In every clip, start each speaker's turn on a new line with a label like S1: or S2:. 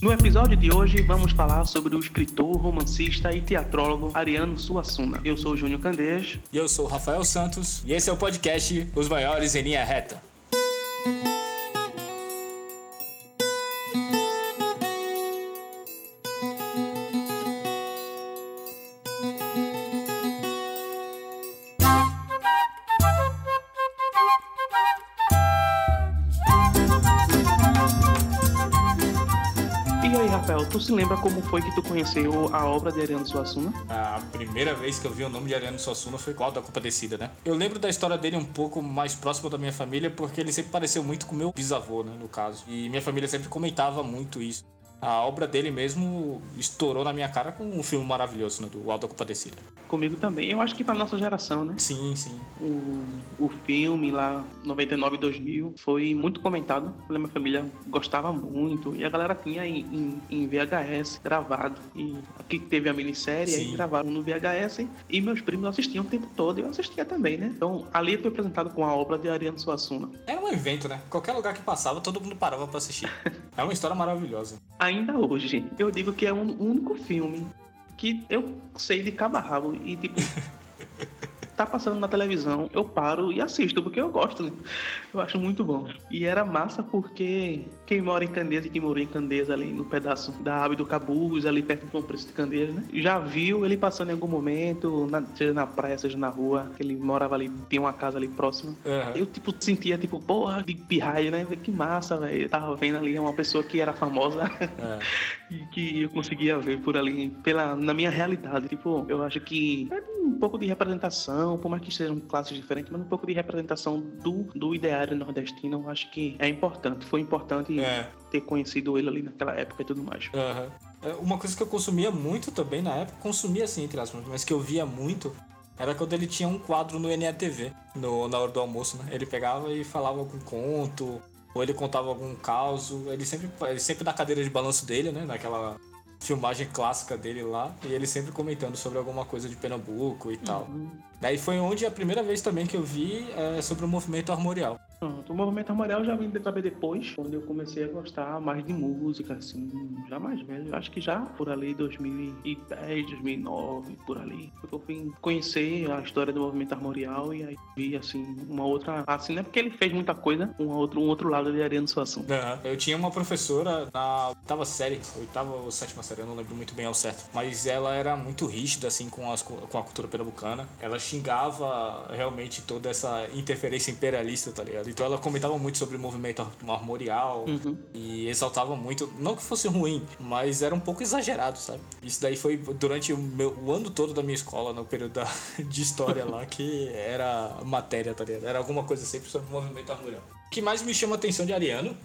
S1: No episódio de hoje, vamos falar sobre o escritor, romancista e teatrólogo Ariano Suassuna. Eu sou o Júnior Candeias.
S2: E eu sou o Rafael Santos. E esse é o podcast Os Maiores em Linha Reta.
S1: Lembra como foi que tu conheceu a obra de Ariano Suassuna?
S2: A primeira vez que eu vi o nome de Ariano Suassuna foi com Alta Compadecida, né? Eu lembro da história dele um pouco mais próximo da minha família, porque ele sempre pareceu muito com meu bisavô, né, no caso. E minha família sempre comentava muito isso. A obra dele mesmo estourou na minha cara com um filme maravilhoso, né, do Alta Compadecida.
S1: Comigo também. Eu acho que pra nossa geração, né?
S2: Sim, sim.
S1: O, o filme lá, 99 e 2000, foi muito comentado. A minha família gostava muito. E a galera tinha em, em, em VHS gravado. E aqui teve a minissérie, aí
S2: Sim.
S1: gravaram no VHS. E meus primos assistiam o tempo todo. E eu assistia também, né? Então, ali foi apresentado com a obra de Ariano Suassuna.
S2: Era um evento, né? Qualquer lugar que passava, todo mundo parava pra assistir. É uma história maravilhosa.
S1: Ainda hoje, eu digo que é o único filme que eu sei de cabo e tipo. Tá passando na televisão, eu paro e assisto, porque eu gosto, né? Eu acho muito bom. E era massa porque quem mora em Candeias e quem morou em Candeias, ali no pedaço da Ave do Cabuz, ali perto do Bom Preço de Candeias, né? Já viu ele passando em algum momento, na- seja na praia, seja na rua, que ele morava ali, tinha uma casa ali próxima.
S2: Aham.
S1: Eu, tipo, sentia, tipo, porra, de pirraia, né? Que massa, velho. Eu tava vendo ali uma pessoa que era famosa
S2: É.
S1: e que eu conseguia ver por ali, pela, na minha realidade. Tipo, eu acho que um pouco de representação, por mais que sejam classes diferentes, mas um pouco de representação do, do ideário nordestino, eu acho que é importante. Foi importante
S2: É.
S1: ter conhecido ele ali naquela época e tudo mais.
S2: É, Uma coisa que eu consumia muito também na época, consumia assim, entre aspas, mas que eu via muito, era quando ele tinha um quadro no NETV, no, na hora do almoço, né? Ele pegava e falava algum conto, ou ele contava algum caos, ele sempre, ele sempre na cadeira de balanço dele, né? Naquela filmagem clássica dele lá, e ele sempre comentando sobre alguma coisa de Pernambuco e tal. Daí foi onde a primeira vez também que eu vi é, sobre o movimento armorial.
S1: Pronto, o movimento armorial já vim saber depois, quando eu comecei a gostar mais de música, assim, já mais velho. Acho que já por ali, 2010, 2009, por ali. Eu fui conhecer a história do movimento armorial e aí vi, assim, uma outra. Assim, não é porque ele fez muita coisa, um outro, um outro lado de Ariano Suassuna.
S2: Eu tinha uma professora na oitava série, oitava ou sétima série, eu não lembro muito bem ao certo. Mas ela era muito rígida, assim, com, as, com a cultura pernambucana. Ela xingava realmente toda essa interferência imperialista, tá ligado? Então ela comentava muito sobre o movimento armorial
S1: Uhum.
S2: e exaltava muito, não que fosse ruim, mas era um pouco exagerado, sabe? Isso daí foi durante o, meu, o ano todo da minha escola, no período da- de história lá, que era matéria, tá ligado? Era alguma coisa sempre sobre o movimento armorial. O que mais me chama a atenção de Ariano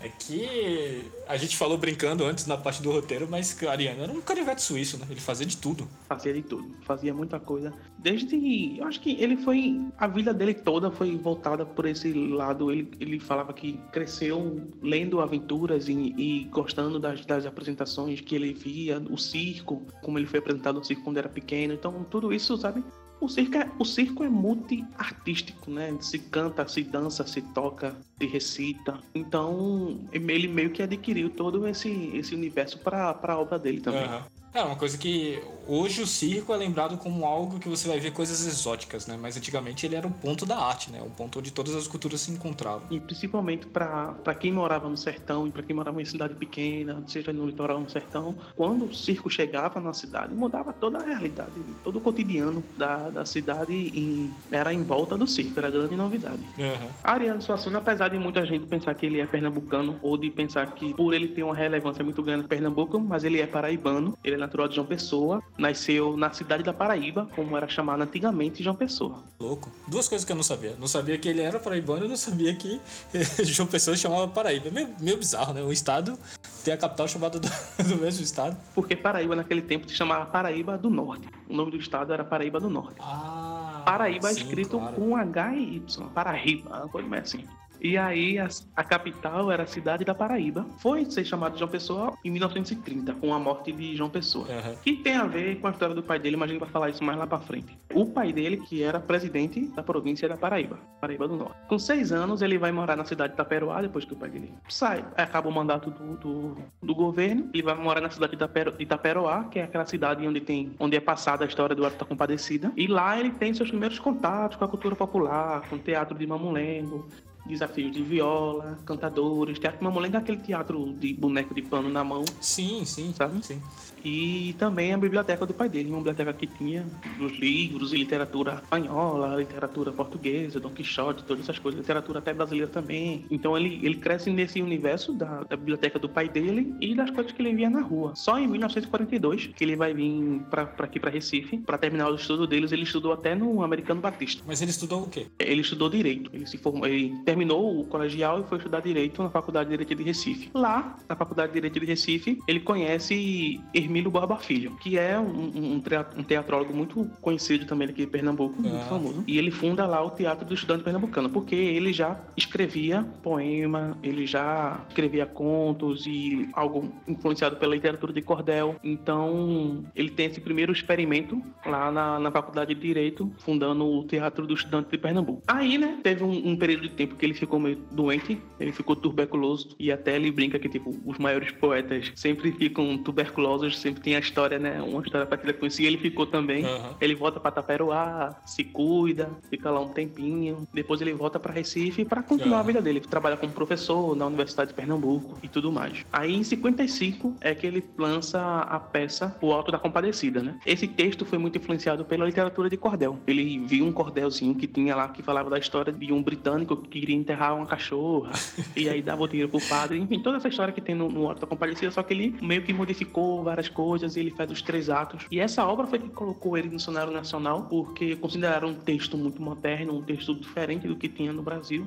S2: é que a gente falou brincando antes na parte do roteiro, mas que o Ariano era um canivete suíço, né? Ele fazia de tudo.
S1: Fazia de tudo, fazia muita coisa. Desde. Eu acho que ele foi. A vida dele toda foi voltada por esse lado. Ele, ele falava que cresceu lendo aventuras e, e gostando das, das apresentações que ele via, o circo, como ele foi apresentado no circo quando era pequeno. Então, tudo isso, sabe? O circo é, o circo é multi-artístico, né? Se canta, se dança, se toca, se recita. Então, ele meio que adquiriu todo esse, esse universo para a obra dele também.
S2: Aham. É uma coisa que hoje o circo é lembrado como algo que você vai ver coisas exóticas, né? Mas antigamente ele era o ponto da arte, né? O ponto onde todas as culturas se encontravam.
S1: E principalmente para quem morava no sertão e para quem morava em cidade pequena, seja no litoral ou no sertão, quando o circo chegava na cidade, mudava toda a realidade, todo o cotidiano da, da cidade e era em volta do circo, era grande novidade.
S2: Aham.
S1: Ariano Suassuna, apesar de muita gente pensar que ele é pernambucano ou de pensar que por ele ter uma relevância muito grande em Pernambuco, mas ele é paraibano, ele é natural de João Pessoa, nasceu na cidade da Paraíba, como era chamada antigamente João Pessoa.
S2: Louco. Duas coisas que eu não sabia. Não sabia que ele era paraibano e não sabia que João Pessoa chamava Paraíba. Meio, meio bizarro, né? Um estado tem a capital chamada do, do mesmo estado.
S1: Porque Paraíba naquele tempo se chamava Paraíba do Norte. O nome do estado era Paraíba do Norte.
S2: Ah.
S1: Paraíba é
S2: sim,
S1: escrito
S2: claro.
S1: com H e Y. Paraíba, uma coisa mais assim. E aí a, a, capital era a cidade da Paraíba. Foi ser chamado João Pessoa em 1930, com a morte de João Pessoa. Uhum. Que tem a ver com a história do pai dele, mas a gente vai falar isso mais lá pra frente. O pai dele, que era presidente da província da Paraíba, Paraíba do Norte. Com seis anos, ele vai morar na cidade de Itaperoá, depois que o pai dele sai. Acaba o mandato do, do, do governo. Ele vai morar na cidade de Itaperoá, que é aquela cidade onde tem onde é passada a história do Alto da Compadecida. E lá ele tem seus primeiros contatos com a cultura popular, com o teatro de Mamulengo, desafios de viola, cantadores, teatro mamulengo aquele teatro de boneco de pano na mão.
S2: Sim, sim, sabe? Sim.
S1: E também a biblioteca do pai dele, uma biblioteca que tinha os livros e literatura espanhola, literatura portuguesa, Don Quixote, todas essas coisas, literatura até brasileira também. Então ele, ele cresce nesse universo da, da biblioteca do pai dele e das coisas que ele via na rua. Só em 1942 que ele vai vir para aqui para Recife para terminar o estudo deles. Ele estudou até no Americano Batista.
S2: Mas ele estudou o quê?
S1: Ele estudou direito. Ele se formou, ele terminou o colegial e foi estudar direito na Faculdade de Direito de Recife. Lá, na Faculdade de Direito de Recife, ele conhece Hermílio Borba Filho, que é um, um, um teatrólogo muito conhecido também aqui de Pernambuco, muito ah. famoso. E ele funda lá o Teatro do Estudante Pernambucano, porque ele já escrevia poema, ele já escrevia contos e algo influenciado pela literatura de cordel. Então, ele tem esse primeiro experimento lá na, na Faculdade de Direito, fundando o Teatro do Estudante de Pernambuco. Aí, né, teve um, um período de tempo que ele ficou meio doente, ele ficou tuberculoso e até ele brinca que tipo os maiores poetas sempre ficam tuberculosos, sempre tem a história, né, uma história parecida com isso. E ele ficou também. Uhum. Ele volta para Taperoá, se cuida, fica lá um tempinho, depois ele volta para Recife para continuar uhum. a vida dele, trabalha como professor na Universidade de Pernambuco e tudo mais. Aí em 55 é que ele lança a peça O Alto da Compadecida, né? Esse texto foi muito influenciado pela literatura de cordel. Ele viu um cordelzinho que tinha lá que falava da história de um britânico que queria enterrar uma cachorra e aí dava o dinheiro pro padre. Enfim, toda essa história que tem no, no da Compadecida, só que ele meio que modificou várias coisas e ele faz os três atos. E essa obra foi que colocou ele no cenário nacional, porque consideraram um texto muito moderno, um texto diferente do que tinha no Brasil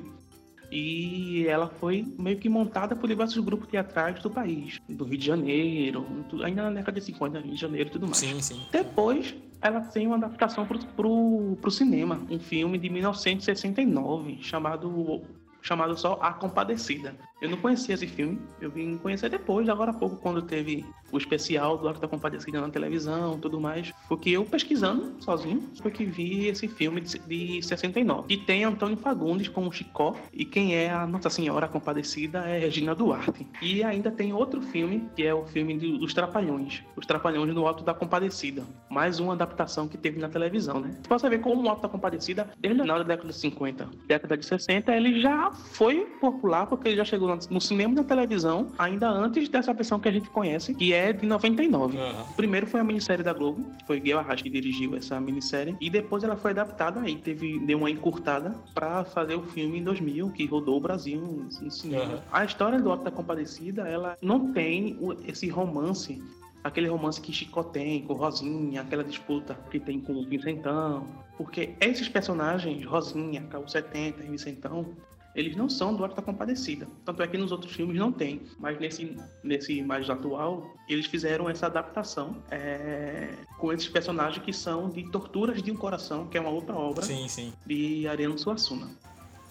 S1: e ela foi meio que montada por diversos grupos teatrais do país, do Rio de Janeiro, ainda na década de 50, Rio de Janeiro e tudo mais.
S2: Sim, sim.
S1: Depois, ela tem uma adaptação para o cinema, um filme de 1969 chamado chamado só A Compadecida. Eu não conhecia esse filme, eu vim conhecer depois, agora há pouco, quando teve o especial do Arco da Compadecida na televisão tudo mais. Porque eu pesquisando sozinho, foi que vi esse filme de, de 69. E tem Antônio Fagundes como Chicó, e quem é a Nossa Senhora Compadecida é Regina Duarte. E ainda tem outro filme, que é o filme de, dos Trapalhões, Os Trapalhões no Alto da Compadecida. Mais uma adaptação que teve na televisão, né? Você pode saber como o Alto da Compadecida, desde final da década de 50, década de 60, ele já foi popular, porque ele já chegou no cinema e na televisão, ainda antes dessa versão que a gente conhece, que é de 99. Uhum. Primeiro foi a minissérie da Globo, foi Guilherme Arras que dirigiu essa minissérie, e depois ela foi adaptada aí, teve, deu uma encurtada para fazer o filme em 2000, que rodou o Brasil no cinema. Uhum. A história do Alto da Compadecida, ela não tem esse romance aquele romance que Chico tem com Rosinha, aquela disputa que tem com o Vicentão. Porque esses personagens, Rosinha, Carro 70 e Vicentão, eles não são do da Compadecida. Tanto é que nos outros filmes não tem. Mas nesse, nesse mais atual, eles fizeram essa adaptação é, com esses personagens que são de Torturas de um Coração, que é uma outra obra
S2: sim, sim.
S1: de Ariano Suassuna.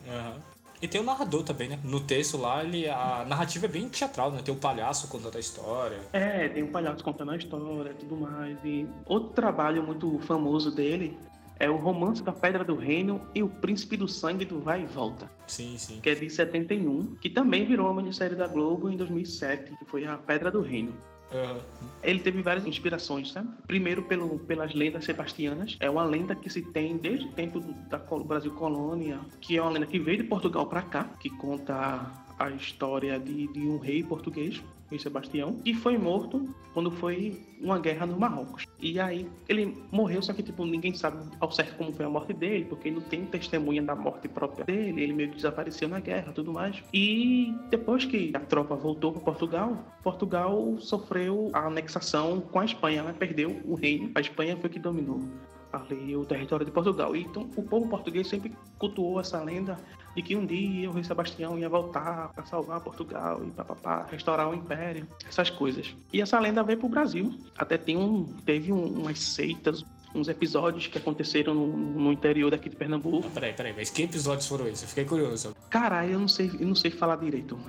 S2: Uhum. E tem o narrador também, né? No texto lá, ele, a narrativa é bem teatral, né? Tem o palhaço contando a história.
S1: É, tem o palhaço contando a história e tudo mais. E outro trabalho muito famoso dele é o Romance da Pedra do Reino e o Príncipe do Sangue do Vai e Volta.
S2: Sim, sim.
S1: Que é de 71, que também virou uma minissérie da Globo em 2007, que foi a Pedra do Reino. Uhum. Ele teve várias inspirações, sabe? Primeiro pelo, pelas lendas sebastianas. É uma lenda que se tem desde o tempo do da Brasil Colônia, que é uma lenda que veio de Portugal para cá, que conta a história de, de um rei português rei Sebastião, que foi morto quando foi uma guerra no Marrocos. E aí ele morreu, só que tipo ninguém sabe ao certo como foi a morte dele, porque não tem testemunha da morte própria dele, ele meio que desapareceu na guerra, tudo mais. E depois que a tropa voltou para Portugal, Portugal sofreu a anexação com a Espanha, ela perdeu o reino, a Espanha foi que dominou ali o território de Portugal. Então, o povo português sempre cultuou essa lenda de que um dia o rei Sebastião ia voltar para salvar Portugal e papapá, restaurar o império, essas coisas. E essa lenda veio para o Brasil. Até tem um, teve um, umas seitas, uns episódios que aconteceram no, no interior daqui de Pernambuco.
S2: Ah, peraí, peraí, mas que episódios foram esses? Eu fiquei curioso.
S1: Caralho, eu não sei, eu não sei falar direito.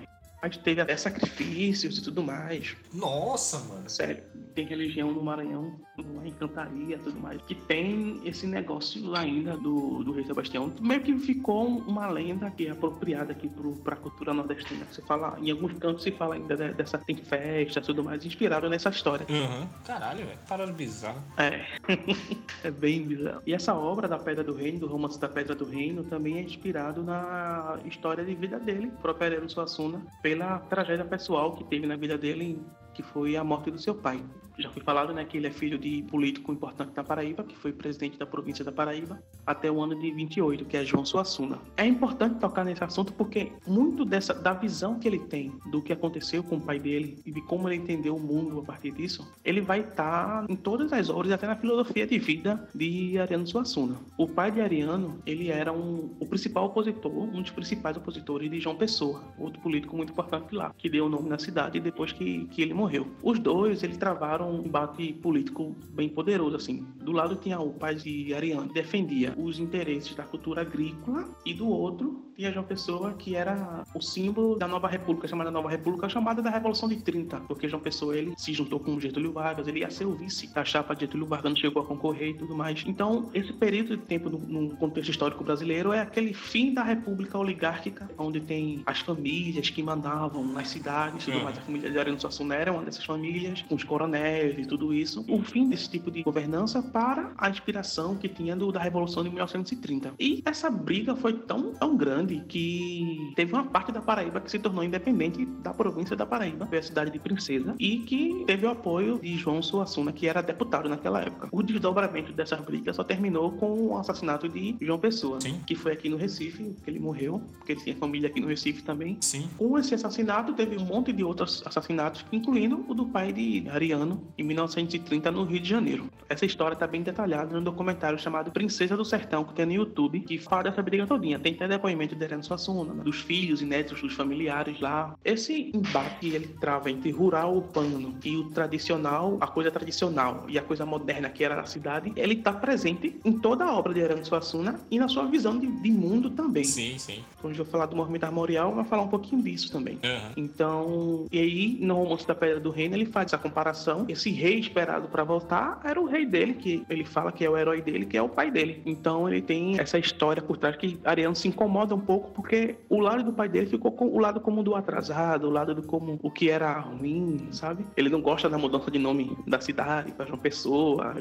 S1: Mas teve até sacrifícios e tudo mais.
S2: Nossa, mano.
S1: Sério, tem religião no Maranhão, uma encantaria e tudo mais, que tem esse negócio ainda do, do rei Sebastião. Meio que ficou uma lenda que é apropriada aqui pro, pra cultura nordestina. Você fala, em alguns cantos se fala ainda dessa, tem festa e tudo mais, inspirado nessa história.
S2: Uhum. Caralho, velho. Parada bizarro.
S1: É. é bem bizarro. E essa obra da Pedra do Reino, do romance da Pedra do Reino, também é inspirado na história de vida dele, próprio Ariano Suassuna, pela tragédia pessoal que teve na vida dele, que foi a morte do seu pai já foi falado, né, que ele é filho de político importante da Paraíba, que foi presidente da província da Paraíba até o ano de 28, que é João Suassuna. É importante tocar nesse assunto porque muito dessa da visão que ele tem do que aconteceu com o pai dele e de como ele entendeu o mundo a partir disso, ele vai estar em todas as obras, até na filosofia de vida de Ariano Suassuna. O pai de Ariano, ele era um, o principal opositor, um dos principais opositores de João Pessoa, outro político muito importante lá, que deu o nome na cidade depois que, que ele morreu. Os dois, eles travaram um embate político bem poderoso, assim. Do lado tinha o pai de Ariane, defendia os interesses da cultura agrícola, e do outro tinha João Pessoa, que era o símbolo da nova república, chamada Nova República, chamada da Revolução de 30, porque João Pessoa, ele se juntou com Getúlio Vargas, ele ia ser o vice da chapa de Getúlio Vargas, não chegou a concorrer e tudo mais. Então, esse período de tempo no, no contexto histórico brasileiro é aquele fim da república oligárquica, onde tem as famílias que mandavam nas cidades, tudo mais. A família de Ariano Suassuna era uma dessas famílias, com os coronéis e tudo isso. O fim desse tipo de governança para a inspiração que tinha do, da Revolução de 1930. E essa briga foi tão, tão grande que teve uma parte da Paraíba que se tornou independente da província da Paraíba, foi a cidade de Princesa, e que teve o apoio de João Suassuna, que era deputado naquela época. O desdobramento dessas brigas só terminou com o assassinato de João Pessoa,
S2: Sim.
S1: que foi aqui no Recife, que ele morreu, porque ele tinha família aqui no Recife também.
S2: Sim.
S1: Com esse assassinato, teve um monte de outros assassinatos, incluindo o do pai de Ariano, em 1930, no Rio de Janeiro. Essa história está bem detalhada no documentário chamado Princesa do Sertão, que tem no YouTube, que fala dessa briga todinha. Tem até depoimento Dereno Suassuna, né? dos filhos e netos dos familiares lá. Esse embate ele trava entre rural urbano e o tradicional, a coisa tradicional e a coisa moderna que era a cidade, ele está presente em toda a obra de Herano Suassuna e na sua visão de, de mundo também.
S2: Sim, sim.
S1: Quando eu falar do movimento armorial, vai falar um pouquinho disso também.
S2: Uhum.
S1: Então, e aí no romance da Pedra do Reino ele faz essa comparação. Esse rei esperado para voltar era o rei dele, que ele fala que é o herói dele, que é o pai dele. Então ele tem essa história por trás que Ariano se incomoda um pouco porque o lado do pai dele ficou com o lado como do atrasado, o lado do como o que era ruim, sabe? Ele não gosta da mudança de nome da cidade para João Pessoa.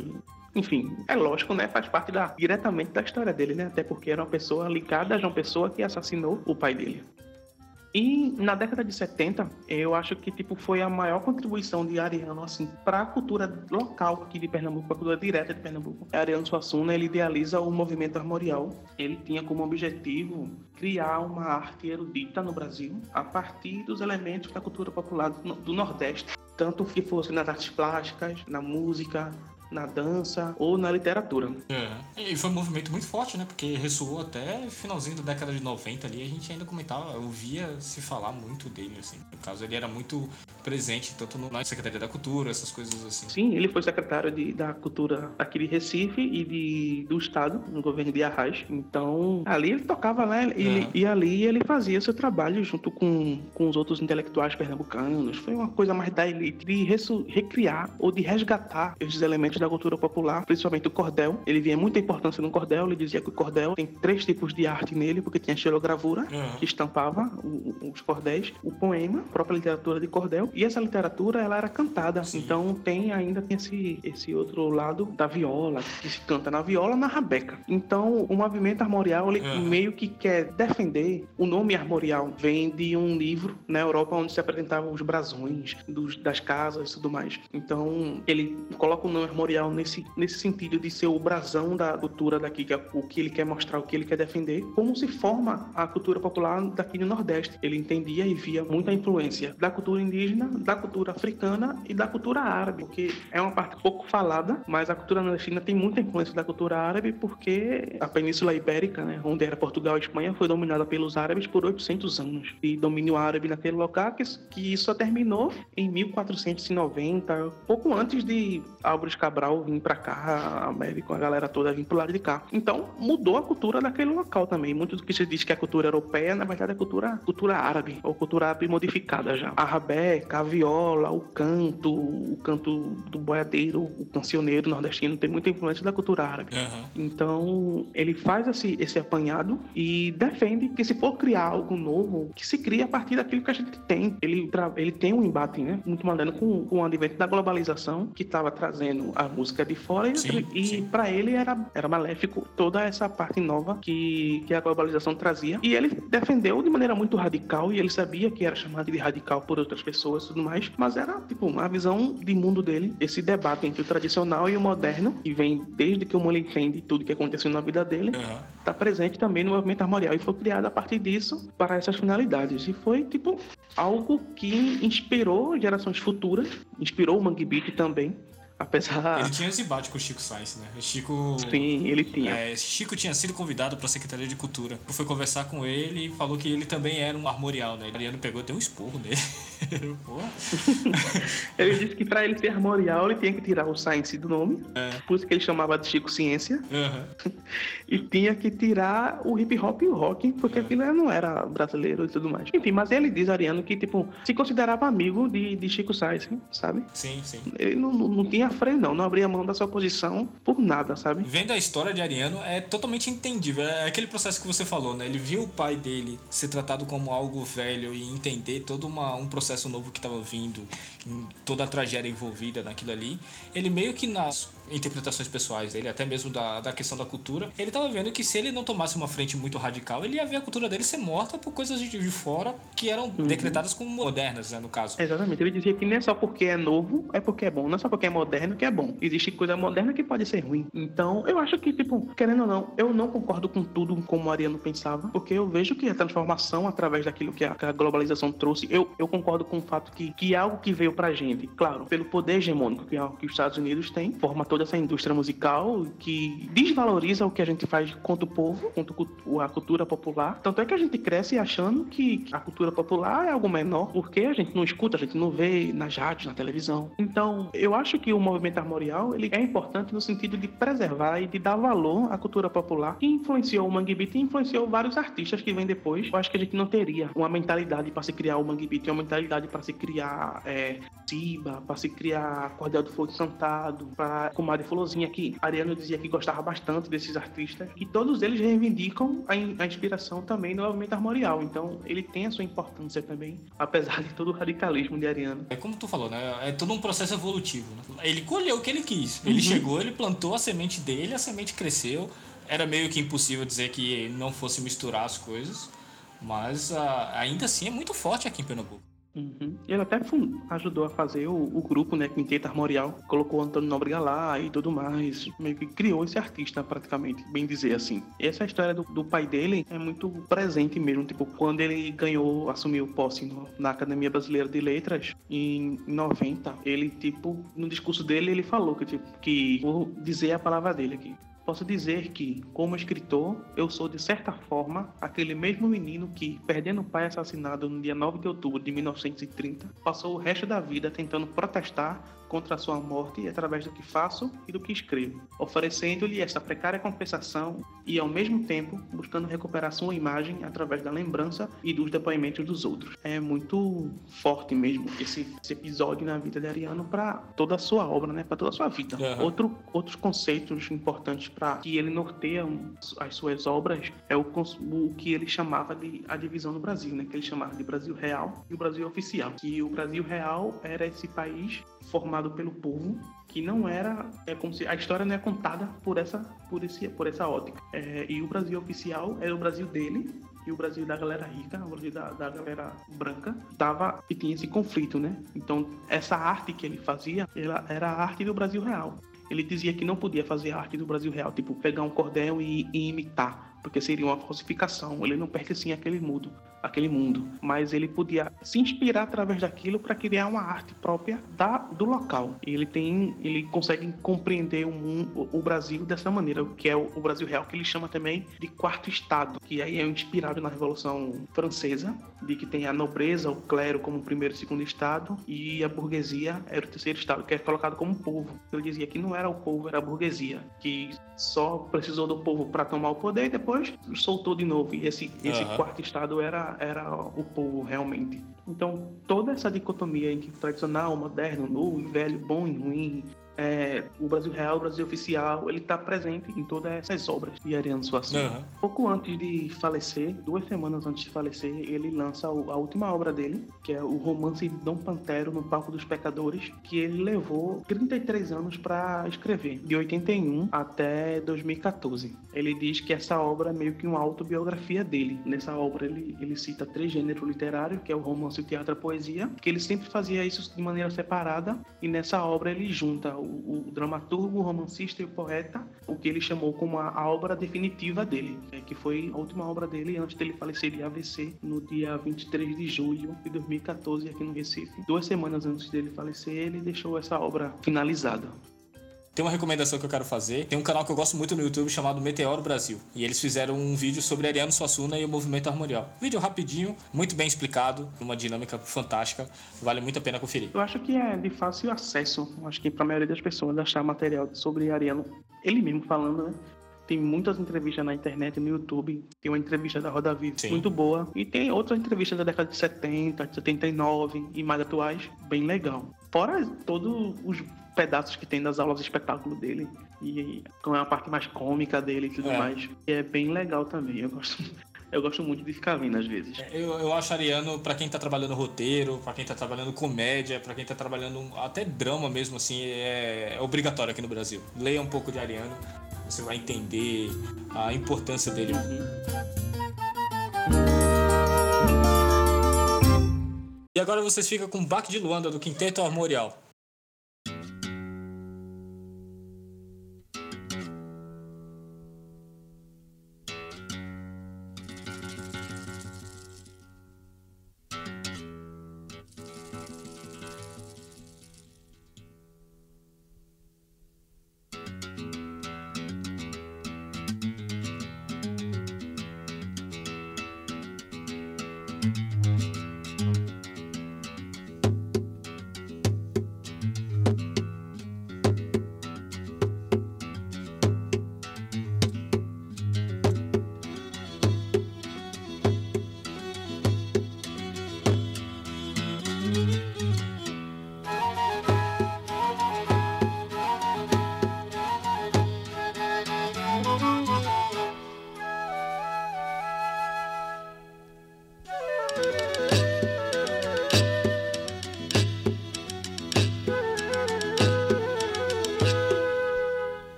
S1: Enfim, é lógico, né? Faz parte da, diretamente da história dele, né? Até porque era uma pessoa ligada a João Pessoa que assassinou o pai dele. E na década de 70, eu acho que tipo foi a maior contribuição de Ariano assim para a cultura local aqui de Pernambuco, a cultura direta de Pernambuco. Ariano Suassuna, ele idealiza o movimento armorial. Ele tinha como objetivo criar uma arte erudita no Brasil a partir dos elementos da cultura popular do Nordeste, tanto que fosse nas artes plásticas, na música, na dança ou na literatura.
S2: É. E foi um movimento muito forte, né? Porque ressoou até finalzinho da década de 90 ali, a gente ainda comentava, ouvia se falar muito dele, assim. No caso, ele era muito presente, tanto na Secretaria da Cultura, essas coisas assim.
S1: Sim, ele foi secretário de, da Cultura aqui de Recife e de, do Estado, no governo de Arraes. Então, ali ele tocava, né? Ele,
S2: Uhum.
S1: E ali ele fazia seu trabalho junto com, com os outros intelectuais pernambucanos. Foi uma coisa mais da elite de recriar ou de resgatar esses elementos da cultura popular, principalmente o cordel. Ele via muita importância no cordel, ele dizia que o cordel tem três tipos de arte nele, porque tinha a xilogravura,
S2: Uhum.
S1: que estampava o- os cordéis, o poema, a própria literatura de cordel, e essa literatura ela era cantada.
S2: Sim.
S1: Então tem ainda tem esse, esse outro lado da viola, que se canta na viola, na rabeca. Então o movimento armorial ele
S2: Uhum.
S1: meio que quer defender o nome armorial vem de um livro na Europa onde se apresentavam os brasões dos, das casas e tudo mais. Então ele coloca o nome armorial nesse, nesse sentido de ser o brasão da cultura daqui, que é o que ele quer mostrar, o que ele quer defender, como se forma a cultura popular daqui no Nordeste. Ele entendia e via muita influência da cultura indígena, da cultura africana e da cultura árabe, que é uma parte pouco falada, mas a cultura nordestina tem muita influência da cultura árabe porque a Península Ibérica, né, onde era Portugal e Espanha, foi dominada pelos árabes por 800 anos de domínio árabe naquele local, que, que só terminou em 1490, pouco antes de Álvares Cabral Cabral vir para cá, a América, a galera toda vir pro lado de cá. Então, mudou a cultura daquele local também. Muito do que se diz que é cultura europeia, na verdade é cultura, cultura árabe, ou cultura árabe modificada já. A rabeca, a viola, o canto, o canto do boiadeiro, o cancioneiro nordestino, tem muita influência da cultura árabe. Uhum. Então, ele faz esse, esse apanhado e defende que se for criar algo novo, que se cria a partir daquilo que a gente tem. Ele, ele tem um embate, né? Muito mandando com, com o advento da globalização, que estava trazendo a música de fora, sim, e, e para ele era, era maléfico toda essa parte nova que, que a globalização trazia. E ele defendeu de maneira muito radical, e ele sabia que era chamado de radical por outras pessoas e tudo mais, mas era, tipo, uma visão de mundo dele, esse debate entre o tradicional e o moderno, que vem desde que o mundo entende tudo que aconteceu na vida dele, está uhum. presente também no movimento armorial e foi criado a partir disso para essas finalidades. E foi, tipo, algo que inspirou gerações futuras, inspirou o Mangue Beat também, Apesar.
S2: Ele tinha esse embate com o Chico Sainz, né? O Chico.
S1: Sim, ele tinha.
S2: É, Chico tinha sido convidado para a Secretaria de Cultura. Foi conversar com ele e falou que ele também era um armorial, né? Ariano pegou deu um esporro nele.
S1: ele disse que para ele ser armorial, ele tinha que tirar o Sainz do nome. É. Por isso que ele chamava de Chico Ciência. Uhum. e tinha que tirar o hip hop e o rock, porque é. aquilo não era brasileiro e tudo mais. Enfim, mas ele diz, Ariano, que tipo, se considerava amigo de, de Chico Sainz, sabe?
S2: Sim, sim.
S1: Ele não, não tinha freio, não. Não abria mão da sua posição por nada, sabe?
S2: Vendo a história de Ariano, é totalmente entendível. É aquele processo que você falou, né? Ele viu o pai dele ser tratado como algo velho e entender todo uma, um processo novo que estava vindo, toda a tragédia envolvida naquilo ali. Ele meio que nas interpretações pessoais dele, até mesmo da, da questão da cultura, ele estava vendo que se ele não tomasse uma frente muito radical, ele ia ver a cultura dele ser morta por coisas de, de fora que eram uhum. decretadas como modernas, né, no caso.
S1: Exatamente. Ele dizia que não é só porque é novo, é porque é bom. Não é só porque é moderno que é bom. Existe coisa moderna que pode ser ruim. Então, eu acho que, tipo, querendo ou não, eu não concordo com tudo como o Ariano pensava, porque eu vejo que a transformação através daquilo que a, que a globalização trouxe, eu, eu concordo com o fato que, que algo que veio pra gente, claro, pelo poder hegemônico que, que os Estados Unidos têm, forma toda essa indústria musical que desvaloriza o que a gente faz quanto povo, quanto a cultura popular. Tanto é que a gente cresce achando que a cultura popular é algo menor, porque a gente não escuta, a gente não vê nas rádios, na televisão. Então, eu acho que o movimento armorial ele é importante no sentido de preservar e de dar valor à cultura popular que influenciou o Mangue Beat e influenciou vários artistas que vêm depois. Eu acho que a gente não teria uma mentalidade para se criar o Mangue Beat, uma mentalidade para se criar é, Siba, para se criar Cordel do Fogo Cantado, para Comadre Florzinha, que Ariano dizia que gostava bastante desses artistas, e todos eles reivindicam a, in a inspiração também do movimento armorial. Então, ele tem a sua importância também, apesar de todo o radicalismo de Ariano.
S2: É como tu falou, né? É todo um processo evolutivo. Né? Ele colheu o que ele quis. Ele uhum. chegou, ele plantou a semente dele, a semente cresceu. Era meio que impossível dizer que não fosse misturar as coisas, mas uh, ainda assim é muito forte aqui em Pernambuco.
S1: Uhum. Ele até ajudou a fazer o, o, grupo, né, Quinteto Armorial, colocou Antônio Nóbrega lá e tudo mais, meio que criou esse artista praticamente, bem dizer assim. E essa história do, do, pai dele é muito presente mesmo, tipo, quando ele ganhou, assumiu posse no, na Academia Brasileira de Letras, em 90, ele, tipo, no discurso dele, ele falou que, tipo, que, vou dizer a palavra dele aqui, Posso dizer que, como escritor, eu sou, de certa forma, aquele mesmo menino que, perdendo o pai assassinado no dia 9 de outubro de 1930, passou o resto da vida tentando protestar contra a sua morte através do que faço e do que escrevo, oferecendo-lhe essa precária compensação e, ao mesmo tempo, buscando recuperar sua imagem através da lembrança e dos depoimentos dos outros. É muito forte mesmo esse, esse episódio na vida de Ariano para toda a sua obra, né? para toda a sua vida. Uhum. Outro, outros conceitos importantes para que ele norteia as suas obras é o, o que ele chamava de a divisão do Brasil, né? que ele chamava de Brasil Real e o Brasil Oficial. Que o Brasil Real era esse país formado pelo povo que não era é como se a história não é contada por essa por esse por essa ótica é, e o Brasil oficial era o Brasil dele e o Brasil da galera rica, o Brasil da, da galera branca, tava e tinha esse conflito, né? Então essa arte que ele fazia, ela era a arte do Brasil real. Ele dizia que não podia fazer arte do Brasil real, tipo pegar um cordel e, e imitar porque seria uma falsificação. Ele não pertencia àquele mundo, àquele mundo, mas ele podia se inspirar através daquilo para criar uma arte própria da, do local. E ele tem, ele consegue compreender o, mundo, o Brasil dessa maneira, que é o, o Brasil real que ele chama também de quarto estado, que aí é inspirado na Revolução Francesa, de que tem a nobreza, o clero como primeiro e segundo estado e a burguesia era o terceiro estado, que é colocado como povo. Ele dizia que não era o povo, era a burguesia, que só precisou do povo para tomar o poder e depois soltou de novo. E esse, esse uhum. quarto estado era, era o povo realmente. Então, toda essa dicotomia entre tradicional, moderno, novo, velho, bom e ruim, é, o Brasil Real, o Brasil Oficial, ele está presente em todas essas obras de Ariano Suassuna. Uhum. Pouco antes de falecer, duas semanas antes de falecer, ele lança a última obra dele, que é o romance Dom Pantero no Palco dos Pecadores, que ele levou 33 anos para escrever, de 81 até 2014. Ele diz que essa obra é meio que uma autobiografia dele. Nessa obra ele, ele cita três gêneros literários, que é o romance, o teatro e a poesia, que ele sempre fazia isso de maneira separada, e nessa obra ele junta o o, o, dramaturgo, o romancista e o poeta, o que ele chamou como a, a obra definitiva dele, é, que foi a última obra dele antes dele falecer de AVC no dia 23 de julho de 2014 aqui no Recife. Duas semanas antes dele falecer, ele deixou essa obra finalizada.
S2: Tem uma recomendação que eu quero fazer. Tem um canal que eu gosto muito no YouTube chamado Meteoro Brasil. E eles fizeram um vídeo sobre Ariano Suassuna e o movimento armorial. Vídeo rapidinho, muito bem explicado, uma dinâmica fantástica. Vale muito a pena conferir.
S1: Eu acho que é de fácil acesso. Acho que para a maioria das pessoas achar material sobre Ariano, ele mesmo falando, né? Tem muitas entrevistas na internet, no YouTube. Tem uma entrevista da Roda Viva Sim. muito boa. E tem outras entrevistas da década de 70, de 79 e mais atuais, bem legal. Fora todos os pedaços que tem das aulas de espetáculo dele. E com a parte mais cômica dele e tudo é. mais. E é bem legal também. Eu gosto, eu gosto muito de ficar vendo às vezes.
S2: É, eu, eu acho Ariano, para quem tá trabalhando roteiro, para quem tá trabalhando comédia, para quem tá trabalhando até drama mesmo, assim, é, é, obrigatório aqui no Brasil. Leia um pouco de Ariano, você vai entender a importância dele. E agora vocês ficam com o Baque de Luanda do Quinteto Armorial.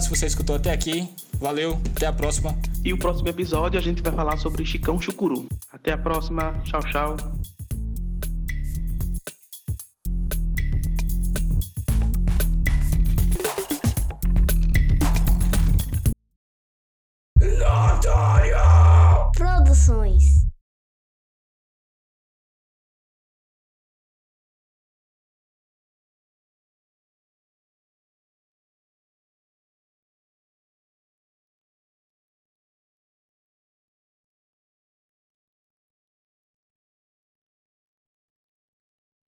S2: Se você escutou até aqui. Valeu, até a próxima.
S1: E o próximo episódio a gente vai falar sobre Chicão Chucuru. Até a próxima. Tchau, tchau.